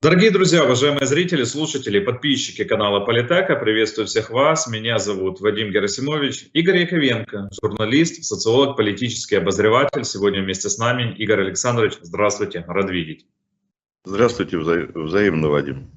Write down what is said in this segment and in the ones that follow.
Дорогие друзья, уважаемые зрители, слушатели, подписчики канала Политека, приветствую всех вас. Меня зовут Вадим Герасимович. Игорь Яковенко, журналист, социолог, политический обозреватель. Сегодня вместе с нами Игорь Александрович. Здравствуйте, рад видеть. Здравствуйте, вза взаимно, Вадим.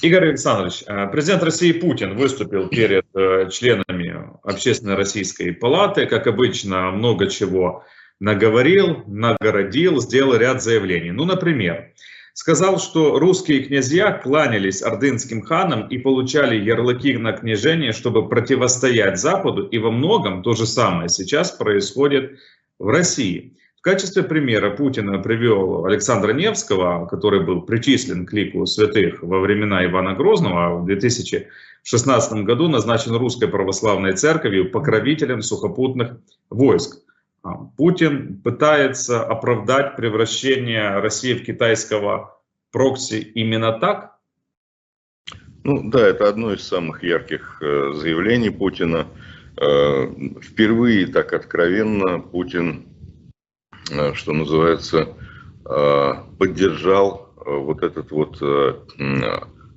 Игорь Александрович, э, президент России Путин выступил перед э, членами Общественной Российской Палаты. Как обычно, много чего наговорил, нагородил, сделал ряд заявлений. Ну, например, сказал, что русские князья кланялись ордынским ханам и получали ярлыки на княжение, чтобы противостоять Западу, и во многом то же самое сейчас происходит в России. В качестве примера Путин привел Александра Невского, который был причислен к лику святых во времена Ивана Грозного, в 2016 году назначен Русской Православной Церковью покровителем сухопутных войск. А, Путин пытается оправдать превращение России в китайского прокси именно так? Ну да, это одно из самых ярких э, заявлений Путина. Э, впервые так откровенно Путин, э, что называется, поддержал вот этот вот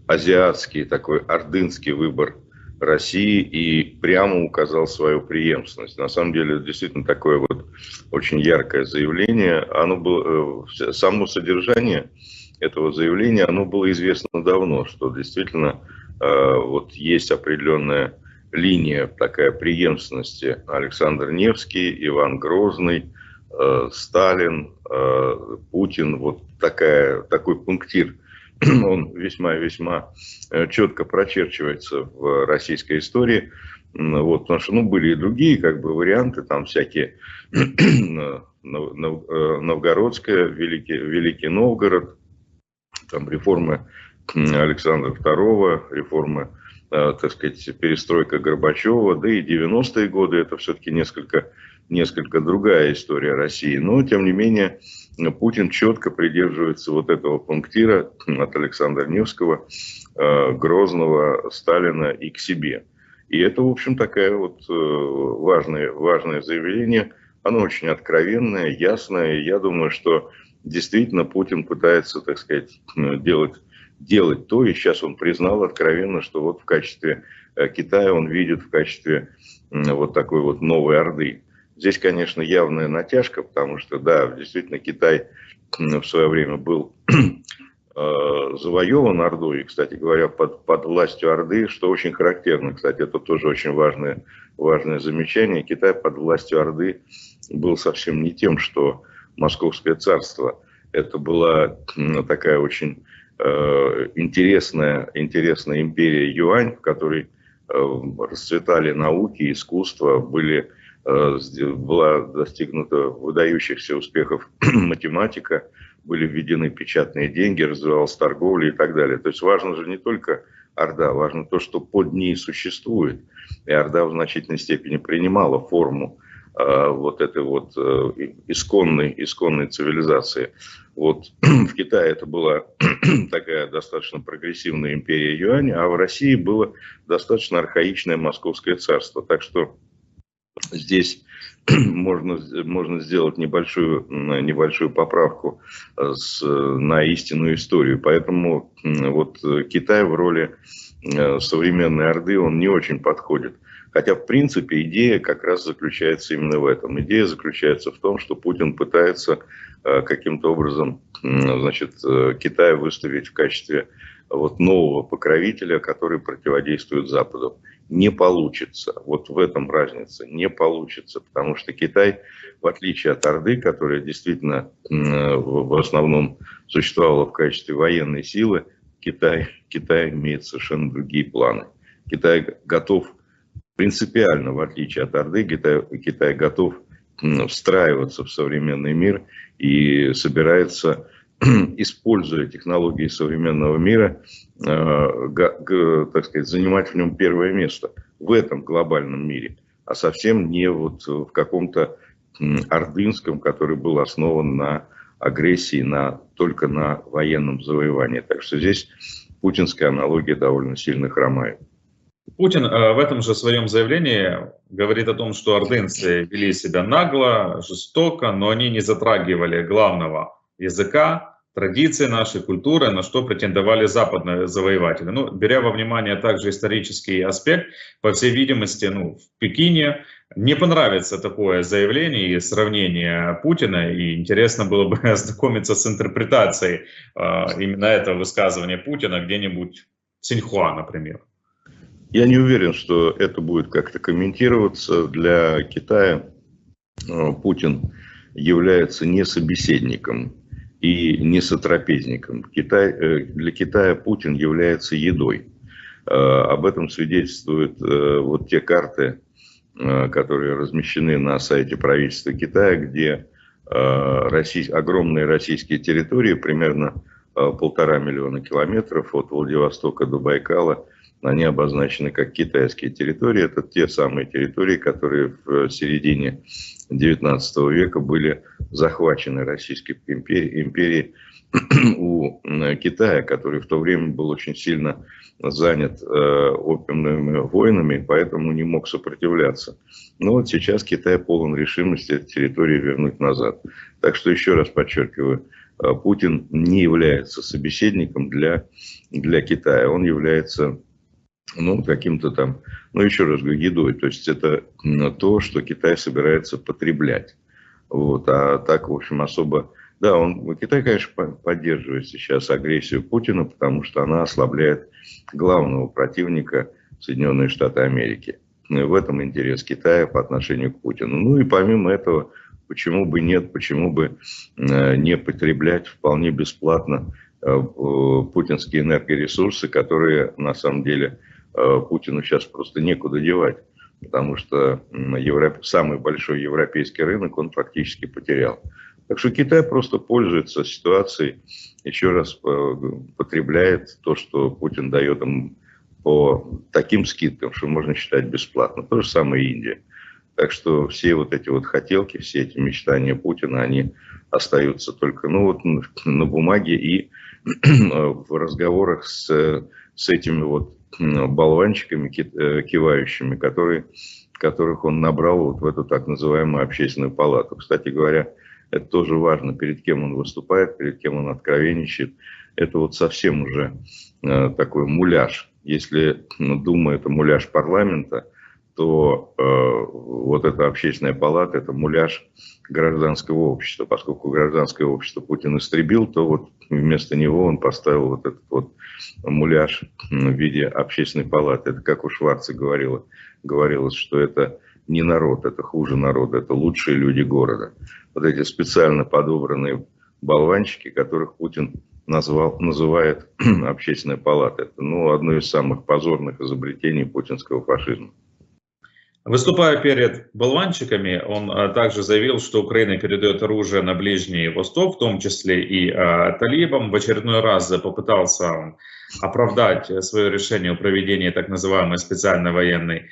азиатский такой ордынский выбор России и прямо указал свою преемственность. На самом деле, действительно такое вот очень яркое заявление. Оно было, само содержание этого заявления, оно было известно давно, что действительно э, вот есть определенная линия такая преемственности. Александр Невский, Иван Грозный, э, Сталин, Путин, вот такая, такой пунктир он весьма-весьма э, четко прочерчивается в российской истории. Вот, потому что ну, были и другие как бы, варианты, там всякие э, Новгородская, Великий, Великий Новгород, там реформы Александра II, реформы, э, так сказать, перестройка Горбачева, да и 90-е годы, это все-таки несколько, несколько другая история России. Но, тем не менее, Путин четко придерживается вот этого пунктира от Александра Невского, э, Грозного, Сталина и к себе. И это, в общем, такая вот э, важное, важное заявление. Оно очень откровенное, ясное. Я думаю, что действительно Путин пытается, так сказать, делать, делать то. И сейчас он признал откровенно, что вот в качестве э, Китая он видит в качестве вот такой вот новой Орды. Здесь, конечно, явная натяжка, потому что, да, действительно, Китай в свое время был э, завоеван Ордой, и, кстати говоря, под, под властью Орды, что очень характерно, кстати, это тоже очень важное, важное замечание, Китай под властью Орды был совсем не тем, что Московское царство. Это была такая очень э, интересная, интересная империя Юань, в которой э, расцветали науки, искусство, были Э, была достигнута выдающихся успехов математика, были введены печатные деньги, развивалась торговля и так далее. То есть важно же не только Орда, важно то, что под ней существует. И Орда в значительной степени принимала форму вот этой вот э, исконной, исконной цивилизации. Вот в Китае это была такая достаточно прогрессивная империя Юань, а в России было достаточно архаичное московское царство. Так что Здесь можно, можно сделать небольшую, небольшую поправку э, с, на истинную историю. Поэтому вот Китай в роли э, современной Орды, он не очень подходит. Хотя, в принципе, идея как раз заключается именно в этом. Идея заключается в том, что Путин пытается э, каким-то образом значит, Китай выставить в качестве вот нового покровителя, который противодействует Западу не получится. Вот в этом разница. Не получится, потому что Китай, в отличие от Орды, которая действительно в основном существовала в качестве военной силы, Китай, Китай имеет совершенно другие планы. Китай готов принципиально, в отличие от Орды, Китай, Китай готов встраиваться в современный мир и собирается используя технологии современного мира, э, так сказать, занимать в нем первое место в этом глобальном мире, а совсем не вот в каком-то ордынском, который был основан на агрессии, на, только на военном завоевании. Так что здесь путинская аналогия довольно сильно хромает. Путин э, в этом же своем заявлении говорит о том, что ордынцы вели себя нагло, жестоко, но они не затрагивали главного языка, традиции нашей культуры, на что претендовали западные завоеватели. Ну, беря во внимание также исторический аспект, по всей видимости, ну, в Пекине не понравится такое заявление и сравнение Путина, и интересно было бы ознакомиться с интерпретацией э, именно этого высказывания Путина где-нибудь в Синьхуа, например. Я не уверен, что это будет как-то комментироваться. Для Китая э, Путин является не собеседником и не сотрапезником. Китай, э, для Китая Путин является едой. Э, об этом свидетельствуют вот те карты, которые размещены на сайте правительства Китая, где огромные российские территории, примерно полтора миллиона километров от Владивостока до Байкала, они обозначены как китайские территории. Это те самые территории, которые в середине XIX века были захвачены Российской империей, империей у Китая, который в то время был очень сильно занят э, опиумными войнами, поэтому не мог сопротивляться. Но вот сейчас Китай полон решимости эти территории вернуть назад. Так что еще раз подчеркиваю, э, Путин не является собеседником для, для Китая. Он является ну, каким-то там, ну, еще раз говорю, едой. То есть это то, что Китай собирается потреблять. Вот, а так, в общем, особо... Да, он, Китай, конечно, поддерживает сейчас агрессию Путина, потому что она ослабляет главного противника Соединенные Штаты Америки. И в этом интерес Китая по отношению к Путину. Ну и помимо этого, почему бы нет, почему бы э, не потреблять вполне бесплатно э, путинские энергоресурсы, которые на самом деле Э, Путину сейчас просто некуда девать, потому что Европ... самый большой европейский рынок он практически потерял. Так что Китай просто пользуется ситуацией, еще раз э, потребляет то, что Путин дает им по таким скидкам, что можно считать бесплатно. То же самое Индия. Так что все вот эти вот хотелки, все эти мечтания Путина, они остаются только ну, вот на бумаге и в разговорах с, с этими вот болванчиками э, кивающими, которые, которых он набрал вот в эту так называемую общественную палату. Кстати говоря, это тоже важно, перед кем он выступает, перед кем он откровенничает. Это вот совсем уже э, такой муляж. Если ну, Дума – это муляж парламента, то э, вот эта общественная палата – это муляж гражданского общества. Поскольку гражданское общество Путин истребил, то вот вместо него он поставил вот этот вот муляж в виде общественной палаты. Это как у Шварца говорило, говорилось, что это не народ, это хуже народа, это лучшие люди города. Вот эти специально подобранные болванчики, которых Путин назвал, называет общественной палатой. Это ну, одно из самых позорных изобретений путинского фашизма. Выступая перед болванчиками, он а, также заявил, что Украина передает оружие на Ближний Восток, в том числе и а, талибам. В очередной раз попытался оправдать свое решение о проведении так называемой специальной военной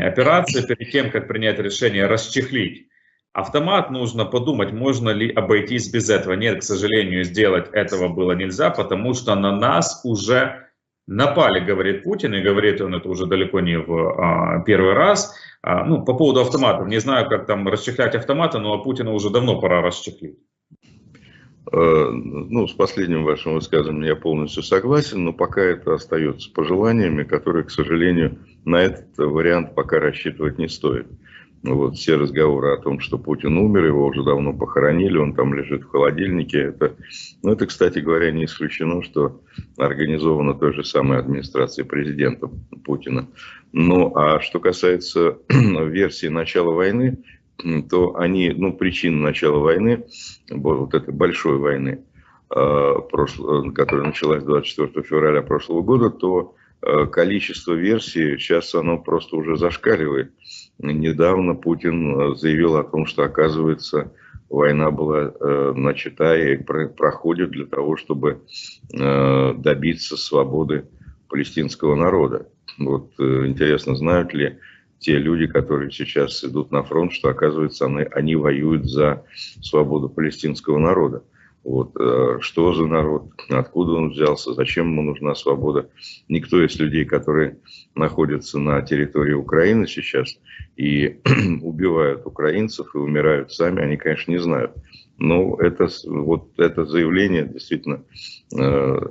операции. Перед тем, как принять решение расчехлить автомат, нужно подумать, можно ли обойтись без этого. Нет, к сожалению, сделать этого было нельзя, потому что на нас уже напали, говорит Путин, и говорит он это уже далеко не в а, первый раз. А, ну, по поводу автоматов, не знаю, как там расчехлять автоматы, но Путина уже давно пора расчехлить. Э, ну, с последним вашим высказыванием я полностью согласен, но пока это остается пожеланиями, которые, к сожалению, на этот вариант пока рассчитывать не стоит. Вот все разговоры о том, что Путин умер, его уже давно похоронили, он там лежит в холодильнике. Это, ну, это, кстати говоря, не исключено, что организовано той же самой администрацией президента Путина. Ну, а что касается версии начала войны, то они, ну, причины начала войны, вот этой большой войны, э, которая началась 24 февраля прошлого года, то количество версий сейчас оно просто уже зашкаливает. Недавно Путин э, заявил о том, что, оказывается, война была э, начата и проходит для того, чтобы добиться свободы палестинского народа. Вот интересно, знают ли те люди, которые сейчас идут на фронт, что, оказывается, они, они воюют за свободу палестинского народа. Вот, э, что за народ, откуда он взялся, зачем ему нужна свобода. Никто из людей, которые находятся на территории Украины сейчас и убивают украинцев и умирают сами, они, конечно, не знают, Но это, вот это заявление действительно э,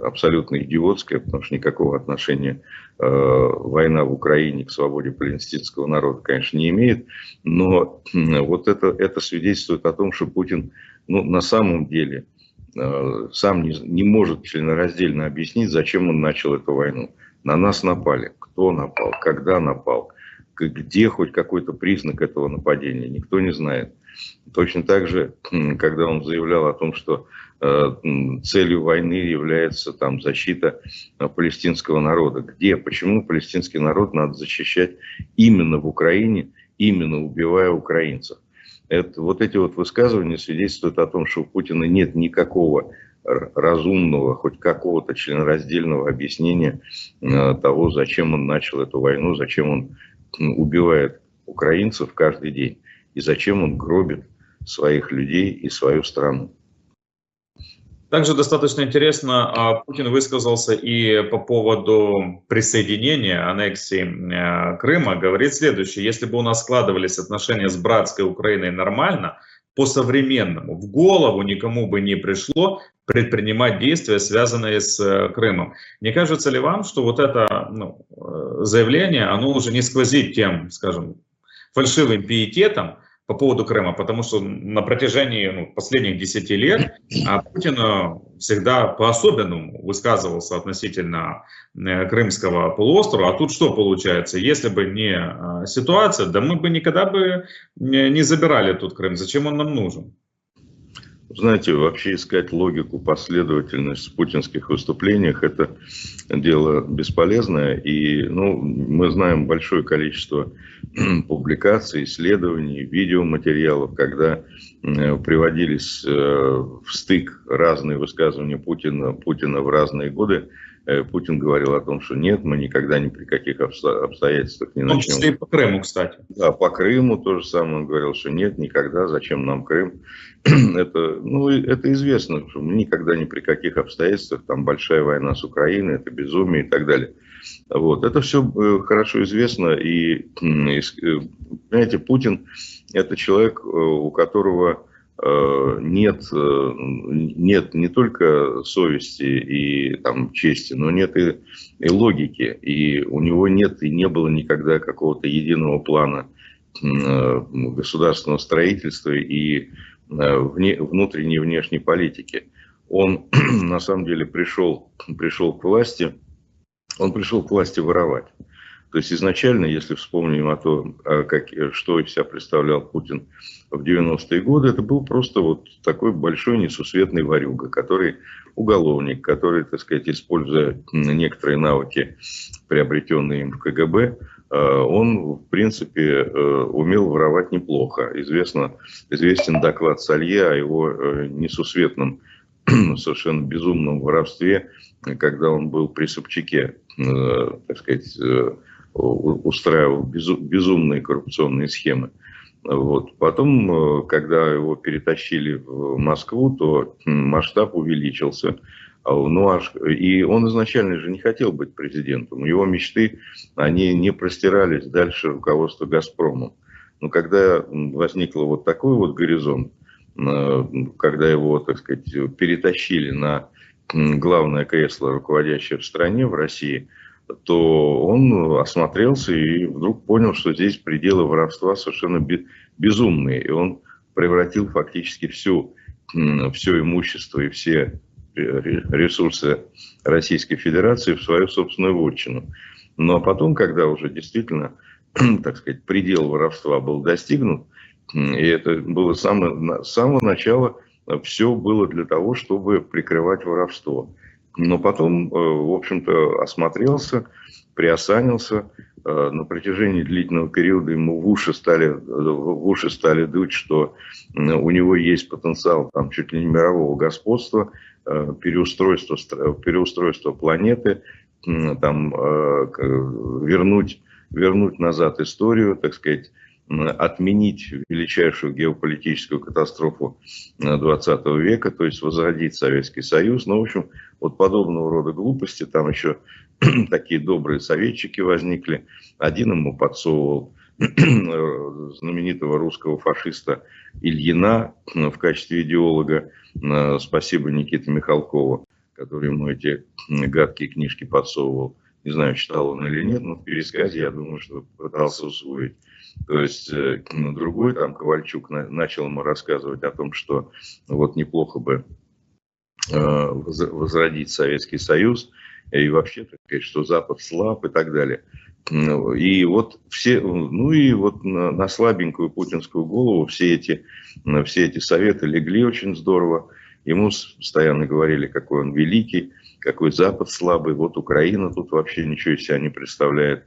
абсолютно идиотское, потому что никакого отношения э, война в Украине к свободе палестинского народа, конечно, не имеет. Но вот это, это свидетельствует о том, что Путин ну, на самом деле сам не, не может членораздельно объяснить, зачем он начал эту войну. На нас напали. Кто напал? Когда напал? Где хоть какой-то признак этого нападения? Никто не знает. Точно так же, когда он заявлял о том, что э, целью войны является там, защита э, палестинского народа. Где? Почему палестинский народ надо защищать именно в Украине, именно убивая украинцев? Это, вот эти вот высказывания свидетельствуют о том, что у Путина нет никакого разумного, хоть какого-то членораздельного объяснения э, того, зачем он начал эту войну, зачем он убивает украинцев каждый день и зачем он гробит своих людей и свою страну. Также достаточно интересно, а, Путин высказался и по поводу присоединения, аннексии э, Крыма. Говорит следующее, если бы у нас складывались отношения с братской Украиной нормально, по-современному, в голову никому бы не пришло предпринимать действия, связанные с э, Крымом. Не кажется ли вам, что вот это ну, э, заявление, оно уже не сквозит тем, скажем, фальшивым пиететом, по поводу Крыма, потому что на протяжении ну, последних 10 лет а Путин э, всегда по-особенному высказывался относительно э, Крымского полуострова. А тут что получается? Если бы не э, ситуация, да мы бы никогда бы не забирали тут Крым. Зачем он нам нужен? Знаете, вообще искать логику, последовательность в путинских выступлениях – это дело бесполезное. И ну, мы знаем большое количество публикаций, исследований, видеоматериалов, когда э, приводились э, в стык разные высказывания Путина, Путина в разные годы. Э, Путин говорил о том, что нет, мы никогда ни при каких обстоятельствах не начнем. В том числе и по Крыму, кстати. Да, по Крыму то же самое он говорил, что нет, никогда, зачем нам Крым. это, ну, это известно, что мы никогда ни при каких обстоятельствах, там большая война с Украиной, это безумие и так далее. Вот. Это все э, хорошо известно. И, э, понимаете, Путин это человек, у которого Э, нет, э, нет не только совести и там, чести, но нет и, и логики. И у него нет и не было никогда какого-то единого плана э, государственного строительства и внутренней и внешней политики. Он на самом деле пришел, пришел к власти, он пришел к власти воровать. То есть изначально, если вспомним о том, а как, что из себя представлял Путин в 90-е годы, это был просто вот такой большой несусветный ворюга, который уголовник, который, так сказать, используя некоторые навыки, приобретенные им в КГБ, а, он, в принципе, э, умел воровать неплохо. Известно, известен доклад Салье о его э, несусветном, совершенно безумном воровстве, когда он был при Собчаке, э, так сказать, устраивал безумные коррупционные схемы. Вот. Потом, э, когда его перетащили в Москву, то масштаб увеличился. А, ну, аж, и он изначально же не хотел быть президентом. Его мечты, они не простирались дальше руководства «Газпрома». Но когда возникл вот такой вот горизонт, э, когда его, так сказать, перетащили на главное кресло, руководящее в стране, в России – то он осмотрелся и вдруг понял, что здесь пределы воровства совершенно безумные. И он превратил фактически всю, все имущество и все ресурсы Российской Федерации в свою собственную вотчину. Но потом, когда уже действительно, так сказать, предел воровства был достигнут, и это было с самого, с самого начала, все было для того, чтобы прикрывать воровство. Но потом, э, в общем-то, осмотрелся, приосанился. Э, на протяжении длительного периода ему в уши стали, в уши стали дуть, что у него есть потенциал там, чуть ли не мирового господства, э, переустройства, переустройства планеты, там, вернуть, вернуть назад историю, так сказать, отменить величайшую геополитическую катастрофу 20 века, то есть возродить Советский Союз. Ну, в общем, вот подобного рода глупости, там еще такие добрые советчики возникли. Один ему подсовывал знаменитого русского фашиста Ильина в качестве идеолога. Спасибо Никите Михалкову, который ему эти гадкие книжки подсовывал. Не знаю, читал он или нет, но в пересказе, я думаю, что пытался усвоить. То есть э, другой, там, Ковальчук, начал ему рассказывать о том, что вот неплохо бы э, возродить Советский Союз, и вообще, так сказать, что Запад слаб и так далее. И вот все, ну и вот на, на слабенькую путинскую голову все эти, все эти советы легли очень здорово. Ему постоянно говорили, какой он великий, какой Запад слабый, вот Украина тут вообще ничего из себя не представляет.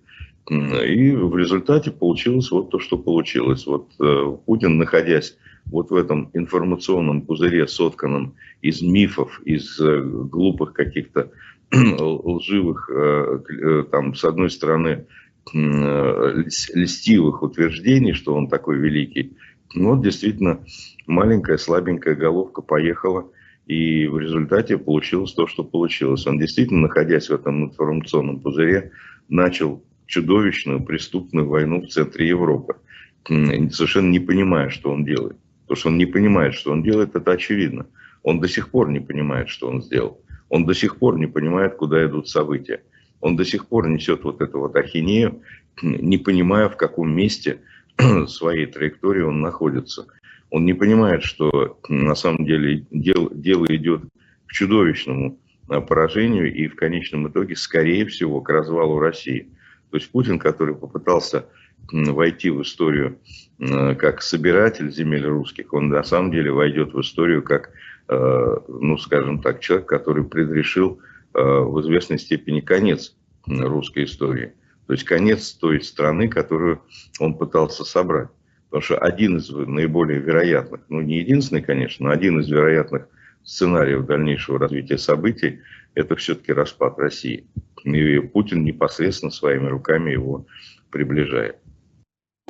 И в результате получилось вот то, что получилось. Вот э, Путин, находясь вот в этом информационном пузыре, сотканном из мифов, из э, глупых каких-то лживых, э, там, с одной стороны, льстивых утверждений, что он такой великий, ну, вот действительно маленькая слабенькая головка поехала, и в результате получилось то, что получилось. Он действительно, находясь в этом информационном пузыре, начал чудовищную преступную войну в центре Европы, совершенно не понимая, что он делает. То, что он не понимает, что он делает, это очевидно. Он до сих пор не понимает, что он сделал. Он до сих пор не понимает, куда идут события. Он до сих пор несет вот эту вот ахинею, не понимая, в каком месте своей траектории он находится. Он не понимает, что на самом деле дело, дело идет к чудовищному а, поражению и в конечном итоге, скорее всего, к развалу России. То есть Путин, который попытался войти в историю как собиратель земель русских, он на самом деле войдет в историю как, э, ну, скажем так, человек, который предрешил э, в известной степени конец русской истории. То есть конец той страны, которую он пытался собрать. Потому что один из наиболее вероятных, ну не единственный, конечно, но один из вероятных сценариев дальнейшего развития событий – это все-таки распад России. И Путин непосредственно своими руками его приближает.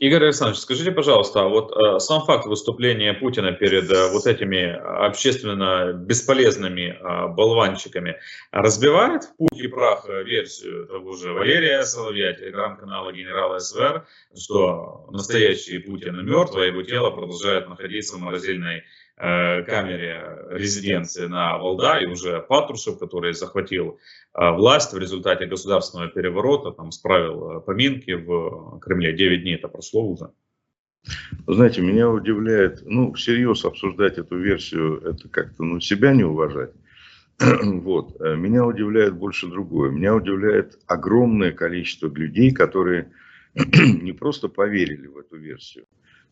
Игорь Александрович, скажите, пожалуйста, а вот э, сам факт выступления Путина перед э, вот этими общественно бесполезными э, болванчиками разбивает в путь и прах э, версию того же Валерия Соловья, телеграм-канала генерала СВР, что настоящий Путин мертв, а его тело продолжает находиться в морозильной Э, камере резиденции на Валдае уже Патрушев, который захватил э, власть в результате государственного переворота, там справил э, поминки в Кремле. 9 дней это прошло уже. Знаете, меня удивляет, ну, всерьез обсуждать эту версию, это как-то, ну, себя не уважать. Вот. Меня удивляет больше другое. Меня удивляет огромное количество людей, которые не просто поверили в эту версию,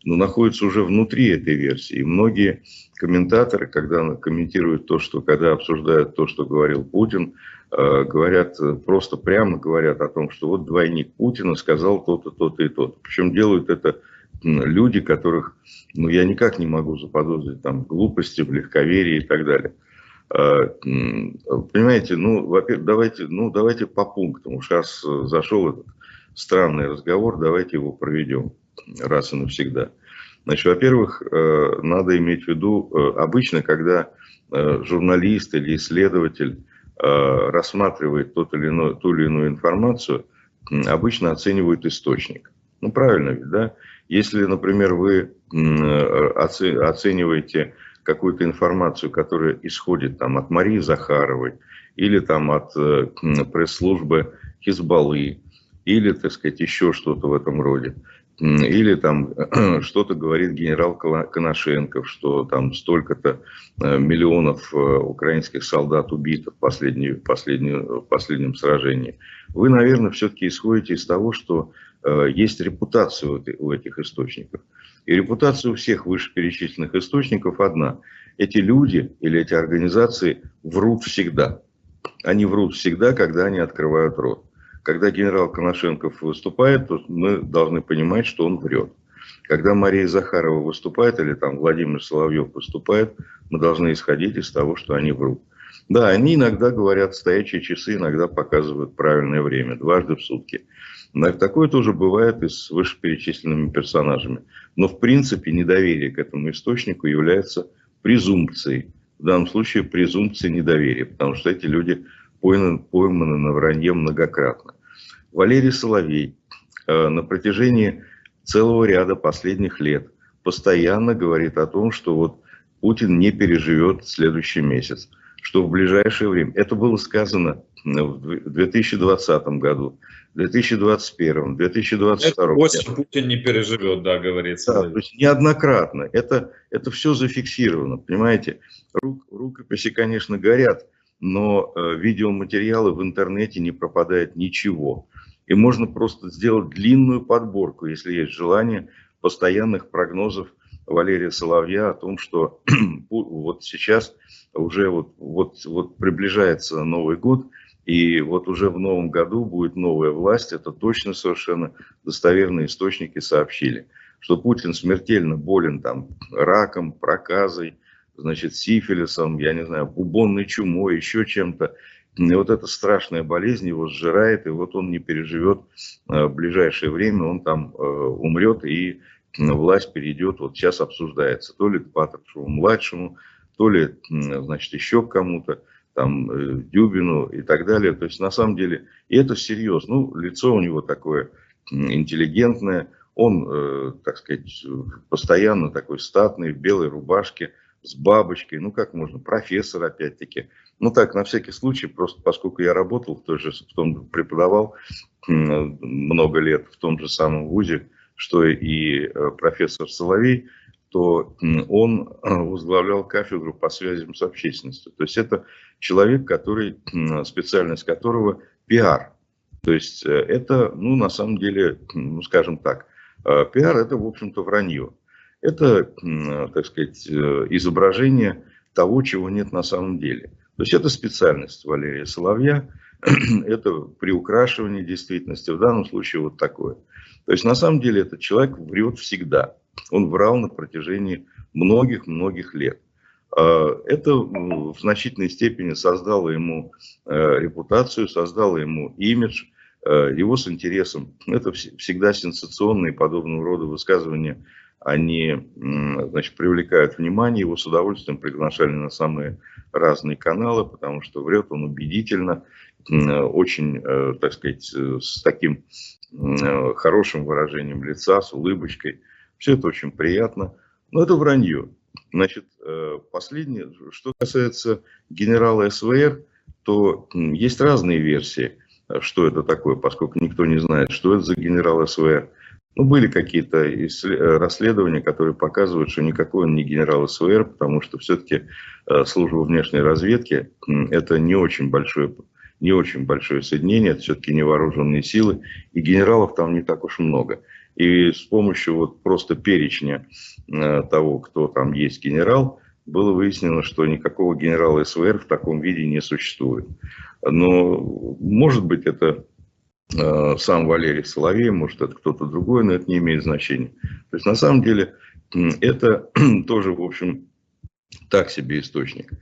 но находится уже внутри этой версии. И многие комментаторы, когда комментируют то, что, когда обсуждают то, что говорил Путин, э, говорят, просто прямо говорят о том, что вот двойник Путина сказал то-то, то-то и то-то. Причем делают это люди, которых, ну, я никак не могу заподозрить там глупости, в легковерии и так далее. Э, понимаете, ну, во-первых, давайте, ну, давайте по пунктам. Уж раз зашел этот странный разговор, давайте его проведем раз и навсегда. Значит, во-первых, э, надо иметь в виду, э, обычно, когда э, журналист или исследователь рассматривает тот или иной, ту или иную информацию, обычно оценивают источник. Ну, правильно ведь, да? Если, например, вы оцениваете какую-то информацию, которая исходит там, от Марии Захаровой или там, от пресс-службы Хизбаллы, или, так сказать, еще что-то в этом роде, или там что-то говорит генерал Коношенков, что там столько-то э, миллионов э, украинских солдат убито в, последней, в, последней, в последнем сражении. Вы, наверное, все-таки исходите из того, что э, есть репутация у этих источников. И репутация у всех вышеперечисленных источников одна. Эти люди или эти организации врут всегда. Они врут всегда, когда они открывают рот. Когда генерал Коношенков выступает, то мы должны понимать, что он врет. Когда Мария Захарова выступает или там Владимир Соловьев выступает, мы должны исходить из того, что они врут. Да, они иногда говорят стоячие часы, иногда показывают правильное время, дважды в сутки. Такое тоже бывает и с вышеперечисленными персонажами. Но в принципе недоверие к этому источнику является презумпцией. В данном случае презумпцией недоверия, потому что эти люди пойманы, пойманы на вранье многократно. Валерий Соловей э, на протяжении целого ряда последних лет постоянно говорит о том, что вот Путин не переживет следующий месяц, что в ближайшее время, это было сказано в 2020 году, 2021, 2022. Осень Путин не переживет, да, говорится. Да, то есть неоднократно. Это, это все зафиксировано, понимаете. Рук, рукописи, конечно, горят, но э, видеоматериалы в интернете не пропадает ничего. И можно просто сделать длинную подборку, если есть желание, постоянных прогнозов Валерия Соловья о том, что вот сейчас уже вот, вот, вот приближается Новый год, и вот уже в новом году будет новая власть, это точно совершенно достоверные источники сообщили, что Путин смертельно болен там раком, проказой, значит, сифилисом, я не знаю, бубонной чумой, еще чем-то. И вот эта страшная болезнь его сжирает, и вот он не переживет э, в ближайшее время, он там э, умрет, и власть перейдет, вот сейчас обсуждается, то ли к Патрушеву-младшему, то ли, значит, еще кому-то, там, э, Дюбину и так далее. То есть, на самом деле, и это серьезно. Ну, лицо у него такое интеллигентное, он, так сказать, постоянно такой статный, в белой рубашке, с бабочкой, ну как можно, профессор опять-таки. Ну так, на всякий случай, просто поскольку я работал в той же, в том, преподавал много лет в том же самом ВУЗе, что и э, профессор Соловей, то он э, возглавлял кафедру по связям с общественностью. То есть это человек, который, специальность которого пиар. То есть э, это, ну, на самом деле, ну, скажем так, пиар это, в общем-то, вранье. Это, так сказать, э, изображение того, чего нет на самом деле. То есть это специальность Валерия Соловья, это приукрашивание действительности, в данном случае вот такое. То есть на самом деле этот человек врет всегда. Он врал на протяжении многих-многих лет. А, это в значительной степени создало ему э, репутацию, создало ему имидж, э, его с интересом. Это всегда сенсационные подобного рода высказывания они значит, привлекают внимание, его с удовольствием приглашали на самые разные каналы, потому что врет он убедительно, очень, э, так сказать, э, с таким э, хорошим выражением лица, с улыбочкой. Все это очень приятно, но это вранье. Значит, последнее, что касается генерала СВР, то есть разные версии, что это такое, поскольку никто не знает, что это за генерал СВР. Ну, были какие-то э, расследования, которые показывают, что никакой он не генерал СВР, потому что все-таки э, служба внешней разведки – это не очень большое, не очень большое соединение, это все-таки не вооруженные силы, и генералов там не так уж много. И с помощью вот просто перечня э, того, кто там есть генерал, было выяснено, что никакого генерала СВР в таком виде не существует. Но, может быть, это сам Валерий Соловей, может это кто-то другой, но это не имеет значения. То есть на самом деле это тоже, в общем, так себе источник.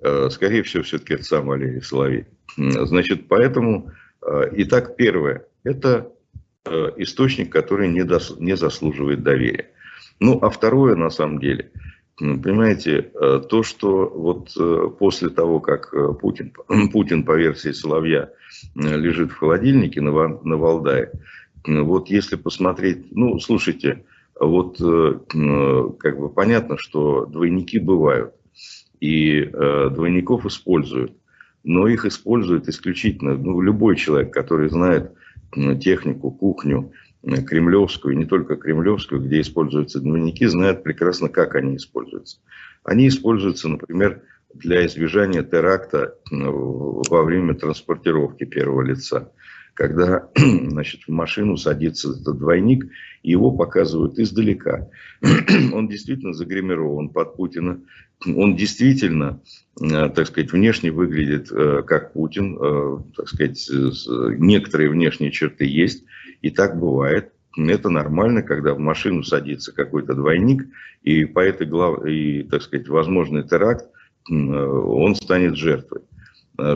Э, скорее всего, все-таки это сам Валерий Соловей. Значит, поэтому, э, итак, первое, это источник, который не, дос, не заслуживает доверия. Ну, а второе, на самом деле, понимаете, то, что вот после того, как Путин, Путин по версии Соловья, лежит в холодильнике на, на Валдае. Вот если посмотреть, ну, слушайте, вот э, как бы понятно, что двойники бывают, и э, двойников используют, но их используют исключительно, ну, любой человек, который знает технику, кухню, кремлевскую, не только кремлевскую, где используются двойники, знает прекрасно, как они используются. Они используются, например, для избежания теракта во время транспортировки первого лица. Когда значит, в машину садится этот двойник, его показывают издалека. Он действительно загримирован под Путина. Он действительно, э, так сказать, внешне выглядит э, как Путин. Э, так сказать, некоторые внешние черты есть. И так бывает. Это нормально, когда в машину садится какой-то двойник, и по этой глав... и, так сказать, возможный теракт он станет жертвой.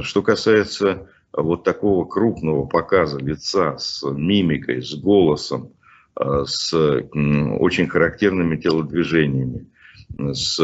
Что касается вот такого крупного показа лица с мимикой, с голосом, э, с очень характерными телодвижениями, с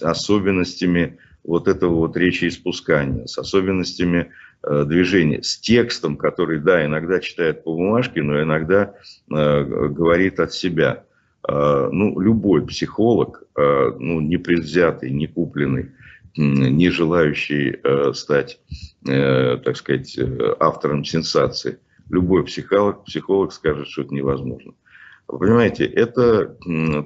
особенностями вот этого вот речи испускания, с особенностями движение с текстом, который, да, иногда читает по бумажке, но иногда говорит от себя. Ну, любой психолог, ну, не предвзятый, не купленный, не желающий стать, так сказать, автором сенсации, любой психолог, психолог скажет, что это невозможно. Вы понимаете, это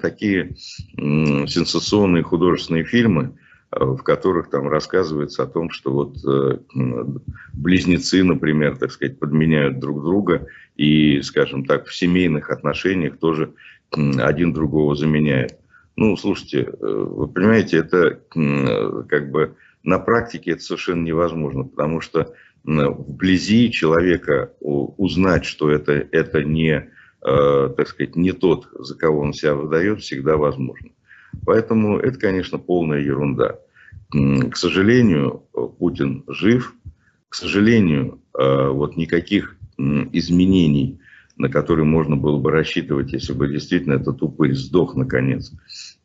такие сенсационные художественные фильмы, э, в которых там рассказывается о том, что вот э, близнецы, например, так сказать, подменяют друг друга и, скажем так, в семейных отношениях тоже один другого заменяет. Ну, слушайте, э, вы понимаете, это как бы на практике это совершенно невозможно, потому что вблизи человека узнать, что это, это не Э, так сказать, не тот, за кого он себя выдает, всегда возможно. Поэтому это, конечно, полная ерунда. К сожалению, Путин жив. К сожалению, э, вот никаких изменений, на которые можно было бы рассчитывать, если бы действительно этот упырь сдох наконец,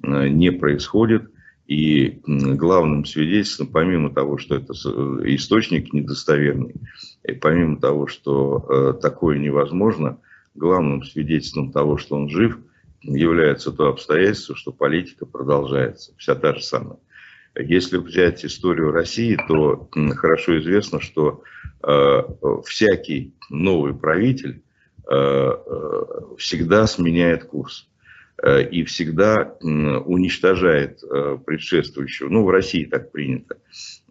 э, не происходит. И главным свидетельством, помимо того, что это источник недостоверный, и помимо того, что такое невозможно – главным свидетельством того, что он жив, является то обстоятельство, что политика продолжается, вся та же самая. Если взять историю России, то хорошо известно, что э, всякий новый правитель э, э, всегда сменяет курс э, и всегда э, уничтожает э, предшествующего. Ну, в России так принято.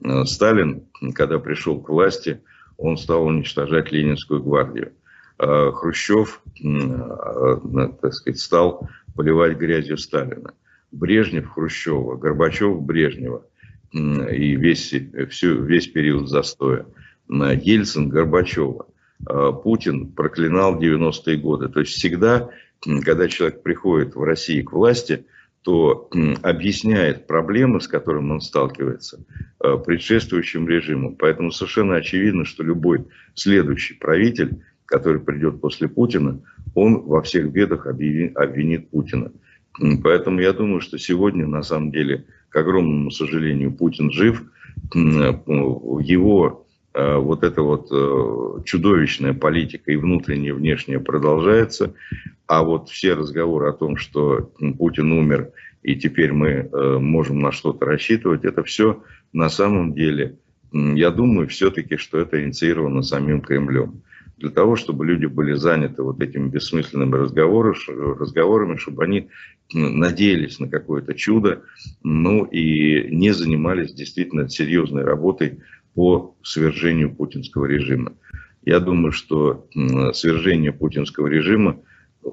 Э, Сталин, когда пришел к власти, он стал уничтожать Ленинскую гвардию. Э, Хрущев, э, так сказать, стал поливать грязью Сталина. Брежнев Хрущева, Горбачев Брежнева и весь, всю, весь период застоя. Ельцин Горбачева. Э, Путин проклинал 90-е годы. То есть всегда, когда человек приходит в России к власти, то объясняет проблемы, с которыми он сталкивается, предшествующим режимом. Поэтому совершенно очевидно, что любой следующий правитель который придет после Путина, он во всех бедах обвинит Путина. Поэтому я думаю, что сегодня, на самом деле, к огромному сожалению, Путин жив. Его э, вот эта вот э, чудовищная политика и внутренняя, и внешняя продолжается. А вот все разговоры о том, что Путин умер, и теперь мы э, можем на что-то рассчитывать, это все на самом деле, я думаю, все-таки, что это инициировано самим Кремлем для того, чтобы люди были заняты вот этими бессмысленными разговорами чтобы они надеялись на какое-то чудо, ну и не занимались действительно серьезной работой по свержению путинского режима. Я думаю, что свержение путинского режима,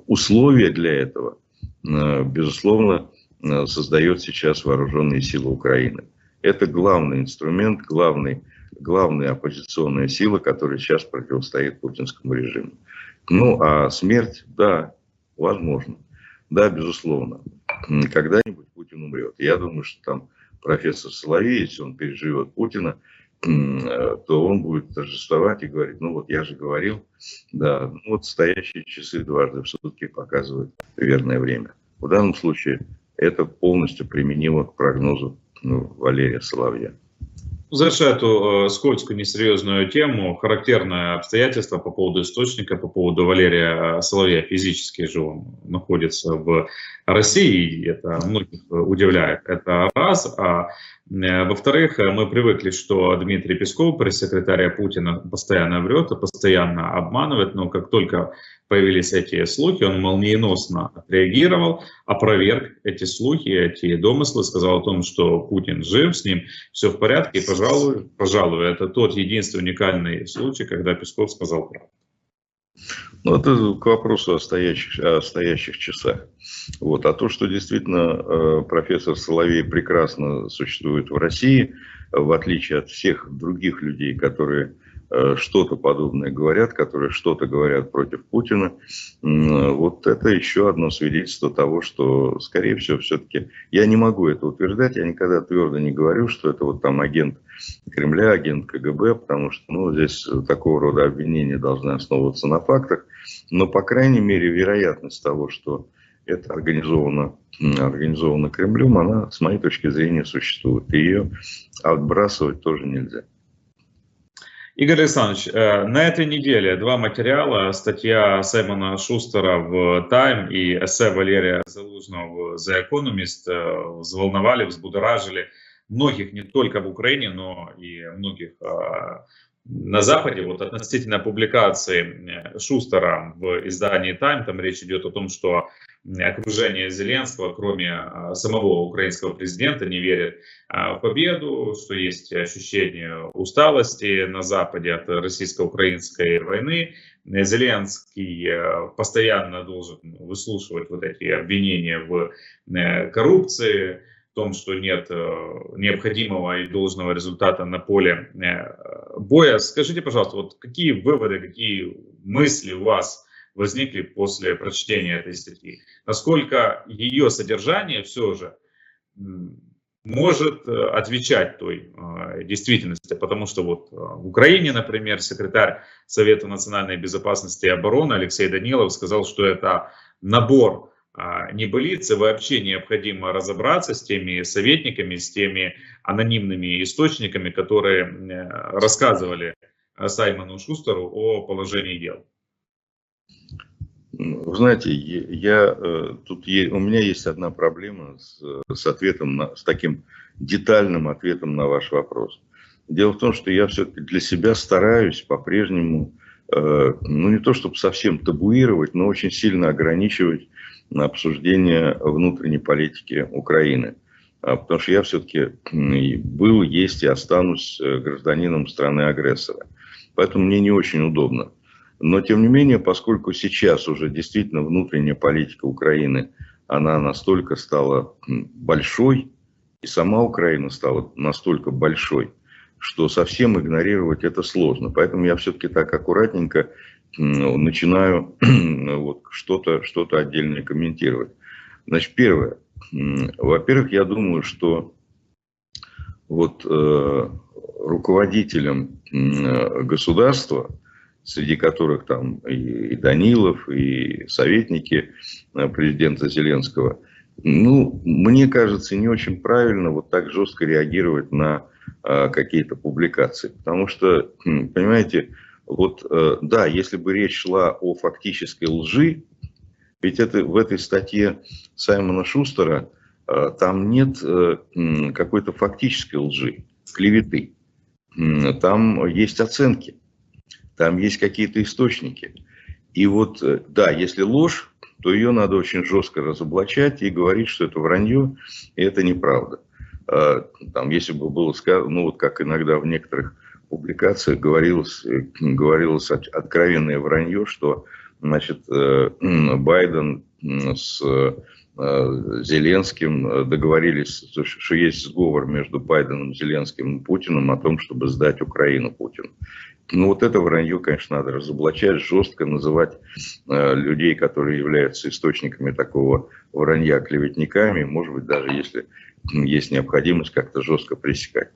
условия для этого, безусловно, создает сейчас вооруженные силы Украины. Это главный инструмент, главный главная оппозиционная сила, которая сейчас противостоит путинскому режиму. Ну, а смерть, да, возможно. Да, безусловно. Когда-нибудь Путин умрет. Я думаю, что там профессор Соловей, если он переживет Путина, то он будет торжествовать и говорить, ну вот я же говорил, да, ну вот стоящие часы дважды в сутки показывают верное время. В данном случае это полностью применимо к прогнозу ну, Валерия Соловья. Завершая эту э, скользкую, несерьезную тему, характерное обстоятельство по поводу источника, по поводу Валерия э, Соловья, физически же он находится в России, и это многих удивляет. Это раз. А э, во-вторых, мы привыкли, что Дмитрий Песков, пресс-секретаря Путина, постоянно врет постоянно обманывает, но как только появились эти слухи, он молниеносно отреагировал, опроверг эти слухи, эти домыслы, сказал о том, что Путин жив, с ним все в порядке, и, пожалуй, пожалуй, это тот единственный уникальный случай, когда Песков сказал правду. Ну, это к вопросу о стоящих, о стоящих часах. Вот. А то, что действительно э, профессор Соловей прекрасно существует в России, в отличие от всех других людей, которые что-то подобное говорят, которые что-то говорят против Путина, вот это еще одно свидетельство того, что, скорее всего, все-таки, я не могу это утверждать, я никогда твердо не говорю, что это вот там агент Кремля, агент КГБ, потому что, ну, здесь такого рода обвинения должны основываться на фактах, но, по крайней мере, вероятность того, что это организовано, организовано Кремлем, она, с моей точки зрения, существует. И ее отбрасывать тоже нельзя. Игорь Александрович, э, на этой неделе два материала, статья Саймона Шустера в Time и эссе Валерия Залужного в The Economist э, взволновали, взбудоражили многих не только в Украине, но и многих э, на Западе. Вот относительно публикации Шустера в издании Time, там речь идет о том, что окружение Зеленского, кроме а, самого украинского президента, не верит а, в победу, что есть ощущение усталости на Западе от российско-украинской войны. Зеленский э, постоянно должен выслушивать вот эти обвинения в э, коррупции, том, что нет э, необходимого и должного результата на поле боя. Скажите, пожалуйста, вот какие выводы, какие мысли у вас возникли после прочтения этой статьи. Насколько ее содержание все же может э, отвечать той э, действительности, потому что вот э, в Украине, например, секретарь Совета национальной безопасности и обороны Алексей Данилов сказал, что это набор небылиц, и вообще необходимо разобраться с теми советниками, с теми анонимными источниками, которые рассказывали Саймону Шустеру о положении дел. Вы знаете, я, э, тут у меня есть одна проблема с, с ответом, на, с таким детальным ответом на ваш вопрос. Дело в том, что я все-таки для себя стараюсь по-прежнему, э, ну не то чтобы совсем табуировать, но очень сильно ограничивать обсуждение внутренней политики Украины. А, потому что я все-таки был, есть и останусь э, гражданином страны-агрессора. Поэтому мне не очень удобно но, тем не менее, поскольку сейчас уже действительно внутренняя политика Украины, она настолько стала большой, и сама Украина стала настолько большой, что совсем игнорировать это сложно. Поэтому я все-таки так аккуратненько начинаю вот что-то что, -то, отдельно комментировать. Значит, первое. Во-первых, я думаю, что вот э, руководителям э, государства, среди которых там и Данилов, и советники э, президента Зеленского. Ну, мне кажется, не очень правильно вот так жестко реагировать на а, какие-то публикации. Потому что, понимаете, вот э, да, если бы речь шла о фактической лжи, ведь это в этой статье Саймона Шустера э, там нет какой-то фактической лжи, клеветы. Там есть оценки там есть какие-то источники. И вот, э, да, если ложь, то ее надо очень жестко разоблачать и говорить, что это вранье, и это неправда. Там, если бы было сказано, ну вот как иногда в некоторых публикациях говорилось, э, говорилось откровенное вранье, что значит, э, Байден с Зеленским договорились, что есть сговор между Байденом, Зеленским и Путиным о том, чтобы сдать Украину Путину. Ну, вот это вранье, конечно, надо разоблачать, жестко называть э, людей, которые являются источниками такого вранья, клеветниками, может быть, даже если есть необходимость как-то жестко пресекать.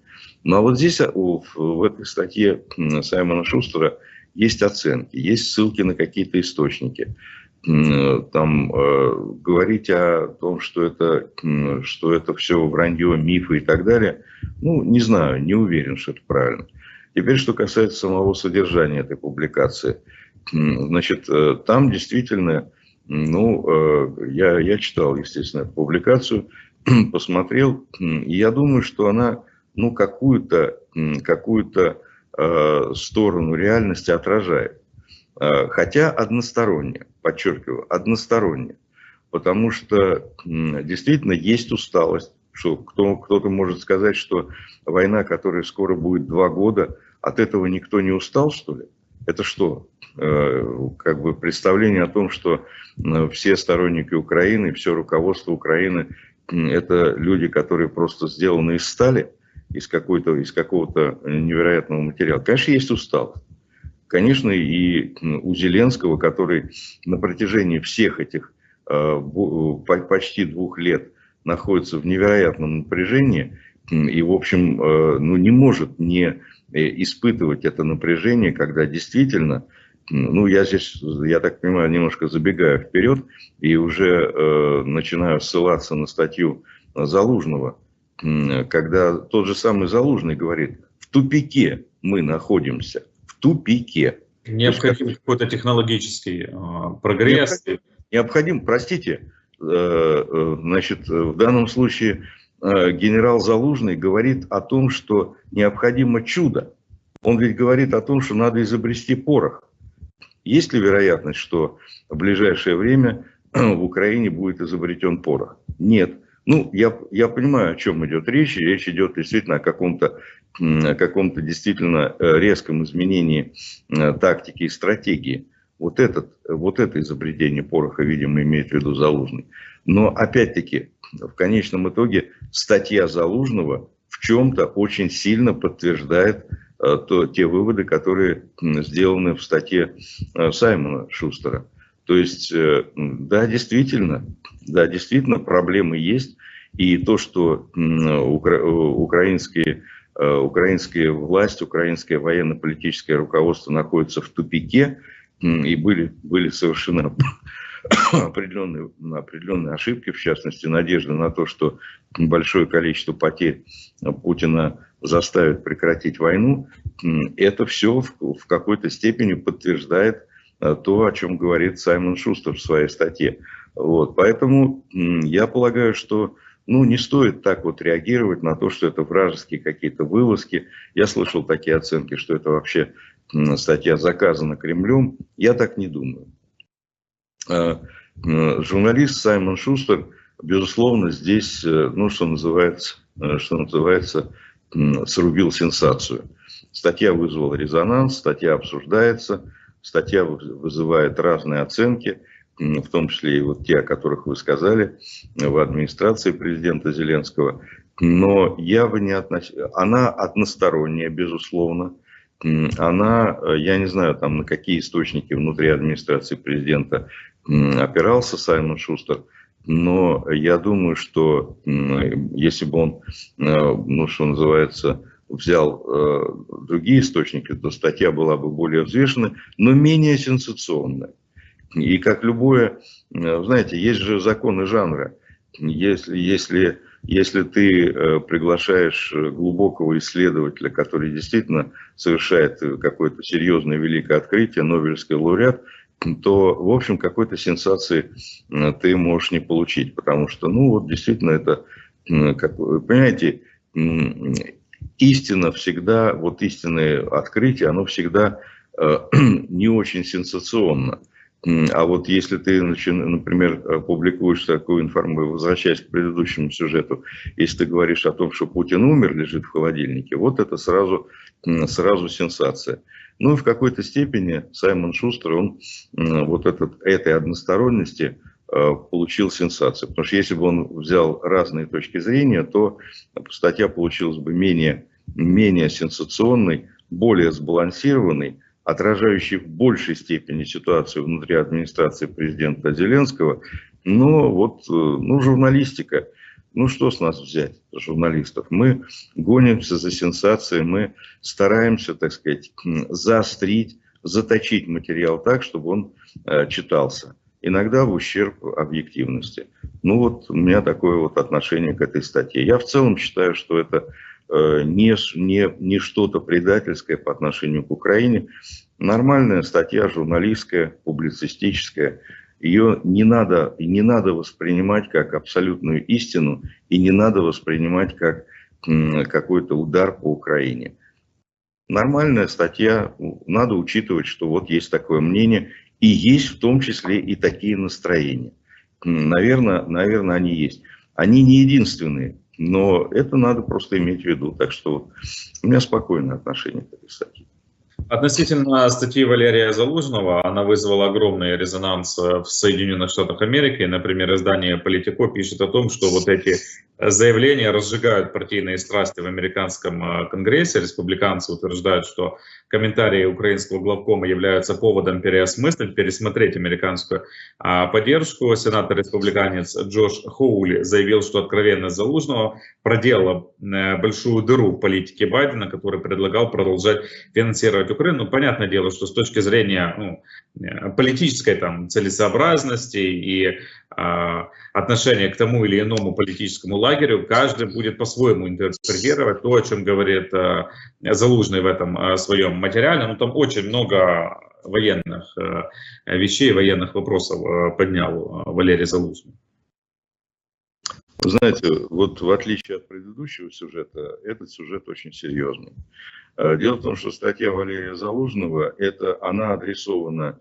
Ну, а вот здесь а, у, в этой статье Саймона Шустера есть оценки, есть ссылки на какие-то источники. Там э, говорить о том, что это, что это все вранье, мифы и так далее, ну, не знаю, не уверен, что это правильно. Теперь, что касается самого содержания этой публикации. Значит, э, там действительно, ну, э, я, я читал, естественно, эту публикацию, посмотрел, и я думаю, что она, ну, какую-то какую э, сторону реальности отражает. Хотя односторонне, подчеркиваю, односторонне. Потому что действительно есть усталость, что кто, кто-то может сказать, что война, которая скоро будет два года, от этого никто не устал, что ли? Это что? Э, как бы представление о том, что э, все сторонники Украины, все руководство Украины – это люди, которые просто сделаны из стали, из, какой-то, из какого-то невероятного материала. Конечно, есть усталость. Конечно, и у Зеленского, который на протяжении всех этих э, почти двух лет находится в невероятном напряжении и, в общем, э, ну, не может не э, испытывать это напряжение, когда действительно, ну, я здесь, я так понимаю, немножко забегаю вперед и уже э, начинаю ссылаться на статью Залужного, когда тот же самый Залужный говорит, в тупике мы находимся, тупике. Необходим какой-то технологический э, прогресс. Необходим, необходим, простите, значит, в данном случае э, генерал Залужный говорит о том, что необходимо чудо. Он ведь говорит о том, что надо изобрести порох. Есть ли вероятность, что в ближайшее время в Украине будет изобретен порох? Нет. Ну, я, я понимаю, о чем идет речь. Речь идет действительно о каком-то каком действительно э, резком изменении э, тактики и стратегии. Вот, этот, вот это изобретение пороха, видимо, имеет в виду Залужный. Но опять-таки, в конечном итоге, статья Залужного в чем-то очень сильно подтверждает э, то, те выводы, которые сделаны в статье Саймона Шустера. То есть, да, действительно, да, действительно, проблемы есть. И то, что укра украинские, э, украинская власть, украинское военно-политическое руководство находится в тупике, и были, были совершены определенные, определенные ошибки, в частности, надежда на то, что большое количество потерь Путина заставит прекратить войну, это все в, в какой-то степени подтверждает э, то, о чем говорит Саймон Шустер в своей статье. Вот, поэтому я полагаю, что ну, не стоит так вот реагировать на то, что это вражеские какие-то вылазки. Я слышал такие оценки, что это вообще статья заказана Кремлем. Я так не думаю. А, журналист Саймон Шустер, безусловно, здесь, э, ну, что называется, э, что называется, срубил сенсацию. Статья вызвала резонанс, статья обсуждается, статья вызывает разные оценки – в том числе и вот те, о которых вы сказали, в администрации президента Зеленского. Но я бы не относил... Она односторонняя, безусловно. Она, я не знаю, там на какие источники внутри администрации президента опирался Саймон Шустер, но я думаю, что если бы он, э, ну, что называется, взял э, другие источники, то статья была бы более взвешенной, но менее сенсационная. И как любое, э, знаете, есть же законы жанра. Если, если, если ты э, приглашаешь глубокого исследователя, который действительно совершает какое-то серьезное великое открытие, Нобелевский лауреат, то, в общем, какой-то сенсации э, ты можешь не получить, потому что, ну, вот действительно это, как, понимаете, истина всегда, вот истинное открытие, оно всегда не очень сенсационно. А вот если ты, например, э, публикуешь такую информацию, возвращаясь к предыдущему сюжету, если ты говоришь о том, что Путин умер, лежит в холодильнике, вот это сразу, сразу сенсация. Ну и в какой-то степени Саймон Шустер, он вот этот, этой односторонности э, получил сенсацию. Потому что если бы он взял разные точки зрения, то статья получилась бы менее, менее сенсационной, более сбалансированной, отражающий в большей степени ситуацию внутри администрации президента Зеленского. Но вот, э, ну, журналистика. Ну, что с нас взять, журналистов? Мы гонимся за сенсацией, мы стараемся, так сказать, заострить, заточить материал так, чтобы он э, читался. Иногда в ущерб объективности. Ну, вот у меня такое вот отношение к этой статье. Я в целом считаю, что это не, не, не что-то предательское по отношению к Украине. Нормальная статья, журналистская, публицистическая. Ее не надо, не надо воспринимать как абсолютную истину и не надо воспринимать как какой-то удар по Украине. Нормальная статья, надо учитывать, что вот есть такое мнение, и есть в том числе и такие настроения. Наверное, наверное, они есть. Они не единственные. Но это надо просто иметь в виду. Так что у меня спокойное отношение к этой статье. Относительно статьи Валерия Залужного, она вызвала огромный резонанс в Соединенных Штатах Америки. Например, издание «Политико» пишет о том, что вот эти заявления разжигают партийные страсти в американском э, конгрессе. Республиканцы утверждают, что комментарии украинского главкома являются поводом переосмыслить, пересмотреть американскую а, поддержку. Сенатор-республиканец Джош Хоули заявил, что откровенность Залужного проделала э, большую дыру в политике Байдена, который предлагал продолжать финансировать поддерживать Украину. Ну, понятное дело, что с точки зрения ну, политической там, целесообразности и э, отношения к тому или иному политическому лагерю, каждый будет по-своему интерпретировать то, о чем говорит э, Залужный в этом э, своем материале. Ну, там очень много военных э, вещей, военных вопросов э, поднял Валерий Залужный. знаете, вот в отличие от предыдущего сюжета, этот сюжет очень серьезный. Э, дело в том, что статья Валерия Залужного, это она адресована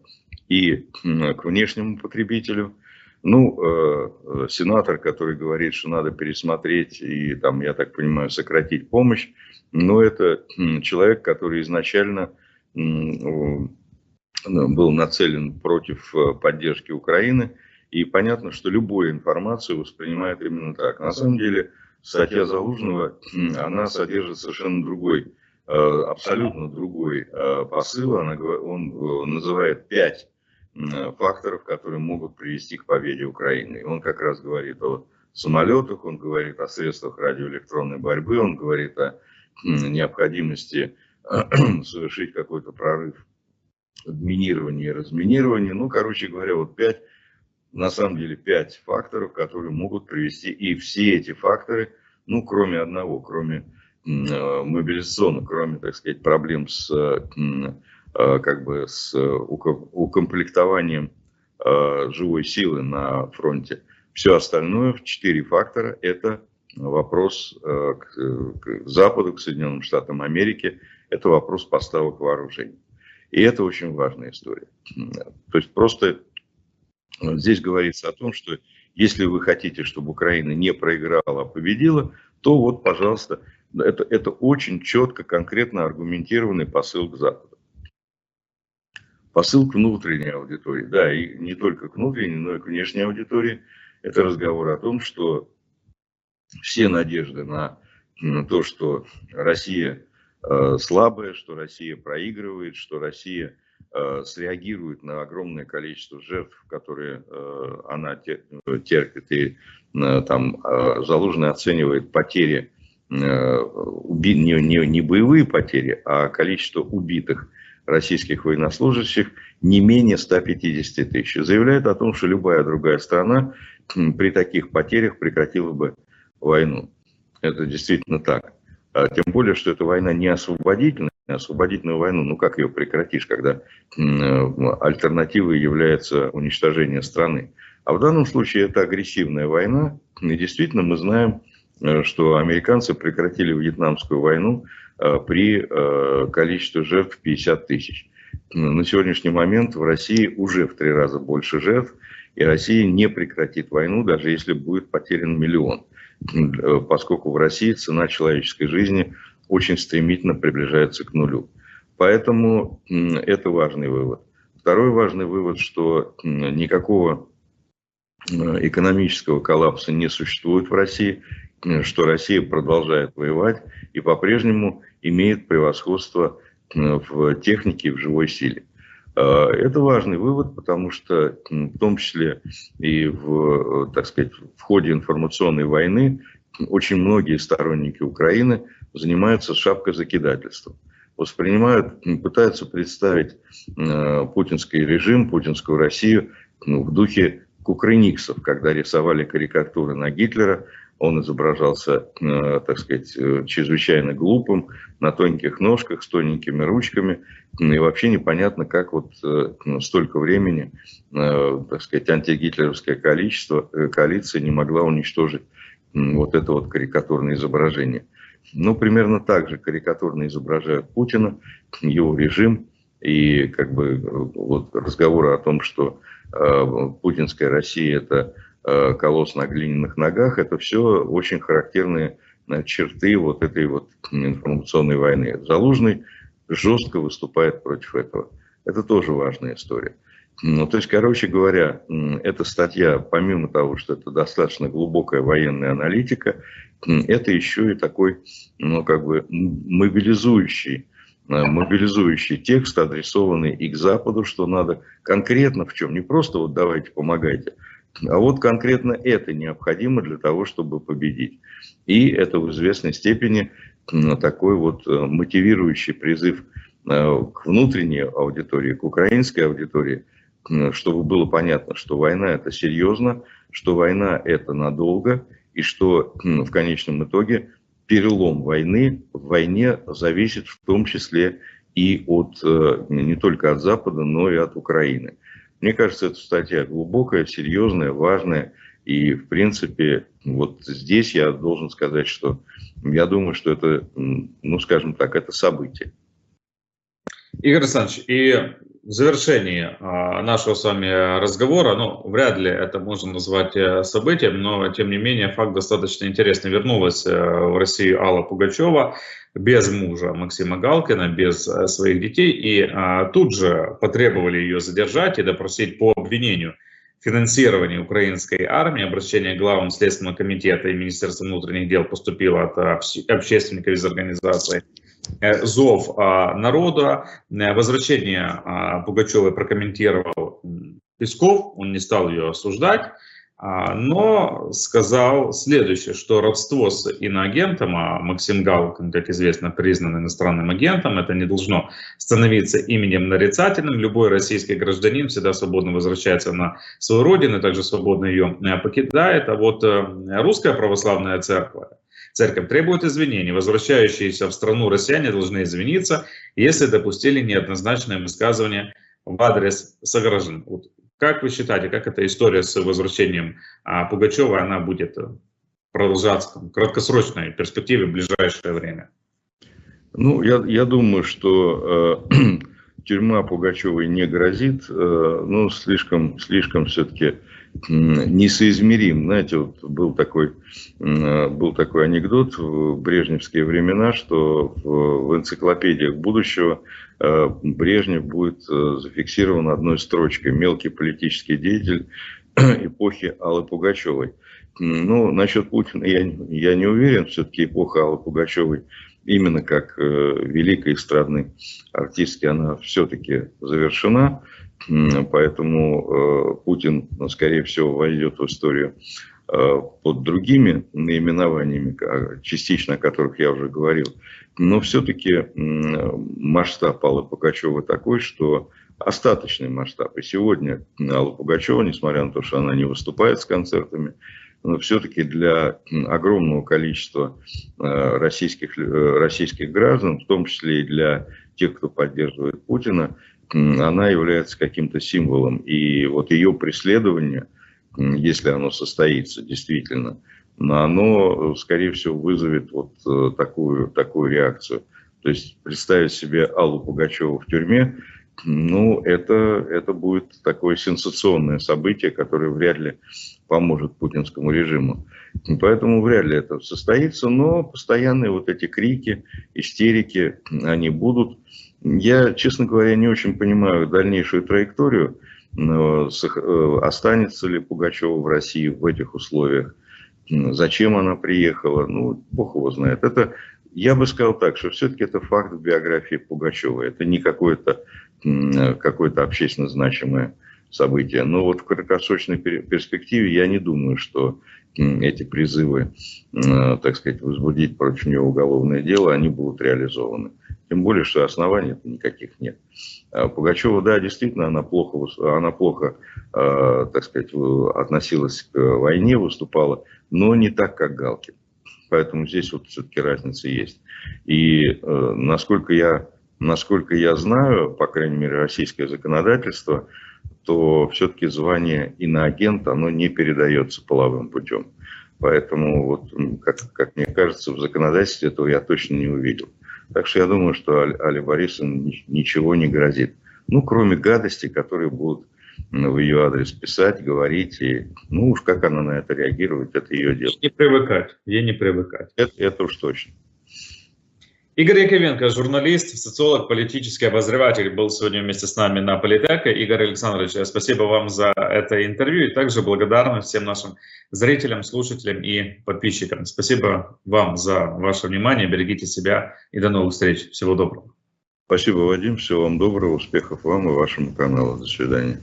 и к внешнему потребителю, ну, э, сенатор, который говорит, что надо пересмотреть и, там, я так понимаю, сократить помощь, но это человек, который изначально был нацелен против поддержки Украины, и понятно, что любую информацию воспринимает именно так. На самом деле, статья Залужного, она содержит совершенно другой, э, абсолютно другой э, посыл. Он э, называет пять факторов, которые могут привести к победе Украины. Он как раз говорит о самолетах, он говорит о средствах радиоэлектронной борьбы, он говорит о необходимости совершить какой-то прорыв в минировании и разминировании. Ну, короче говоря, вот пять на самом деле пять факторов, которые могут привести, и все эти факторы, ну, кроме одного, кроме э, мобилизационных, кроме, так сказать, проблем с, э, как бы, с укомплектованием э, живой силы на фронте, все остальное, четыре фактора, это вопрос к Западу, к Соединенным Штатам Америки, это вопрос поставок вооружений. И это очень важная история. То есть просто Здесь говорится о том, что если вы хотите, чтобы Украина не проиграла, а победила, то вот, пожалуйста, это, это очень четко, конкретно аргументированный посыл к Западу. Посыл к внутренней аудитории, да, и не только к внутренней, но и к внешней аудитории. Это разговор о том, что все надежды на то, что Россия э, слабая, что Россия проигрывает, что Россия Э, среагирует на огромное количество жертв, которые э, она терпит, и э, там Залужный оценивает потери, уби, не, не, не боевые потери, а количество убитых российских военнослужащих не менее 150 тысяч. Заявляет о том, что любая другая страна при таких потерях прекратила бы войну. Это действительно так. А тем более, что эта война не освободительная, освободительную войну, ну как ее прекратишь, когда альтернативой является уничтожение страны. А в данном случае это агрессивная война, и действительно мы знаем, э, что американцы прекратили Вьетнамскую войну э, при э, количестве жертв 50 тысяч. На сегодняшний момент в России уже в три раза больше жертв, и Россия не прекратит войну, даже если будет потерян миллион, поскольку в России цена человеческой жизни – очень стремительно приближается к нулю. Поэтому это важный вывод. Второй важный вывод, что никакого э, экономического коллапса не существует в России, что Россия продолжает воевать и по-прежнему имеет превосходство в технике и в живой силе. Э, это важный вывод, потому что в том числе и в, так сказать, в ходе информационной войны очень многие сторонники Украины занимаются шапкозакидательством. Воспринимают, пытаются представить э, путинский режим, путинскую Россию ну, в духе кукрыниксов, когда рисовали карикатуры на Гитлера, он изображался, э, так сказать, э, чрезвычайно глупым, на тонких ножках, с тоненькими ручками. И вообще непонятно, как вот э, столько времени, так сказать, антигитлеровская количество, коалиция не могла уничтожить вот это вот карикатурное изображение. Ну, примерно так же карикатурно изображают Путина, его режим, и как бы вот разговоры о том, что путинская Россия это колосс на глиняных ногах, это все очень характерные э, черты вот этой вот информационной войны. Залужный жестко выступает против этого. Это тоже важная история. Ну, то есть, короче говоря, эта статья, помимо того, что это достаточно глубокая военная аналитика, это еще и такой, ну, как бы мобилизующий, э, мобилизующий текст, адресованный и к Западу, что надо конкретно в чем, не просто вот давайте помогайте, а вот конкретно это необходимо для того, чтобы победить. И это в известной степени такой вот э, мотивирующий призыв к внутренней аудитории, к украинской аудитории, чтобы было понятно, что война это серьезно, что война это надолго, и что в конечном итоге перелом войны в войне зависит в том числе и от, э, не только от Запада, но и от Украины. Мне кажется, эта статья глубокая, серьезная, важная. И, в принципе, вот здесь я должен сказать, что я думаю, что это, ну, скажем так, это событие. Игорь Александрович, и в завершении а, нашего с вами разговора, ну, вряд ли это можно назвать э, событием, но, тем не менее, факт достаточно интересный. Вернулась э, в Россию Алла Пугачева без мужа Максима Галкина, без э, своих детей, и а, тут же потребовали ее задержать и допросить по обвинению финансирования украинской армии. Обращение главам Следственного комитета и Министерства внутренних дел поступило от общественников из организации зов а, народа. Э, возвращение а, Пугачевой прокомментировал Песков, он не стал ее осуждать, а, но сказал следующее, что родство с иноагентом, а Максим Галкин, как известно, признан иностранным агентом, это не должно становиться именем нарицательным. Любой российский гражданин всегда свободно возвращается на свою родину, также свободно ее э, покидает. А вот русская православная церковь, Церковь требует извинений. Возвращающиеся в страну россияне должны извиниться, если допустили неоднозначное высказывание в адрес сограждан. Вот как вы считаете, как эта история с возвращением а, Пугачева, она будет продолжаться в краткосрочной перспективе в ближайшее время? Ну, я, я думаю, что э, тюрьма Пугачевой не грозит, э, ну, слишком, слишком все-таки несоизмерим. Знаете, вот был такой, был такой анекдот в брежневские времена, что в энциклопедиях будущего э, Брежнев будет э, зафиксирован одной строчкой «Мелкий политический деятель эпохи Аллы Пугачевой». Ну, насчет Путина я, я не уверен, все-таки эпоха Аллы Пугачевой именно как э, великой эстрадной артистки, она все-таки завершена. Поэтому э, Путин, ну, скорее всего, войдет в историю э, под другими наименованиями, частично о которых я уже говорил. Но все-таки масштаб Аллы Пугачева такой, что остаточный масштаб. И сегодня Алла Пугачева, несмотря на то, что она не выступает с концертами, но все-таки для огромного количества э, российских, российских граждан, в том числе и для тех, кто поддерживает Путина, она является каким-то символом. И вот ее преследование, если оно состоится действительно, оно, скорее всего, вызовет вот э, такую, такую реакцию. То есть представить себе Аллу Пугачеву в тюрьме, ну, это, это будет такое сенсационное событие, которое вряд ли поможет путинскому режиму. Поэтому вряд ли это состоится, но постоянные вот эти крики, истерики, они будут. Я, честно говоря, не очень понимаю дальнейшую траекторию. Э, останется ли Пугачева в России в этих условиях? Зачем она приехала? Ну, бог его знает. Это, я бы сказал так, что все-таки это факт в биографии Пугачева. Это не какое-то какое общественно значимое событие. Но вот в краткосрочной перспективе я не думаю, что эти призывы, так сказать, возбудить против нее уголовное дело, они будут реализованы. Тем более, что оснований никаких нет. А Пугачева, да, действительно, она плохо, она плохо а, так сказать, относилась к войне, выступала, но не так, как Галкин. Поэтому здесь вот все-таки разница есть. И э, насколько я, насколько я знаю, по крайней мере, российское законодательство, то все-таки звание иноагента, оно не передается половым путем. Поэтому, вот, как, как мне кажется, в законодательстве этого я точно не увидел. Так что я думаю, что Али Борисовна ничего не грозит. Ну, кроме гадостей, которые будут в ее адрес писать, говорить. И, ну уж как она на это реагирует, это ее дело. Не привыкать, ей не привыкать. Это, это уж точно. Игорь Яковенко, журналист, социолог, политический обозреватель, был сегодня вместе с нами на Политеке. Игорь Александрович, спасибо вам за это интервью и также благодарны всем нашим зрителям, слушателям и подписчикам. Спасибо вам за ваше внимание, берегите себя и до новых встреч. Всего доброго. Спасибо, Вадим, всего вам доброго, успехов вам и вашему каналу. До свидания.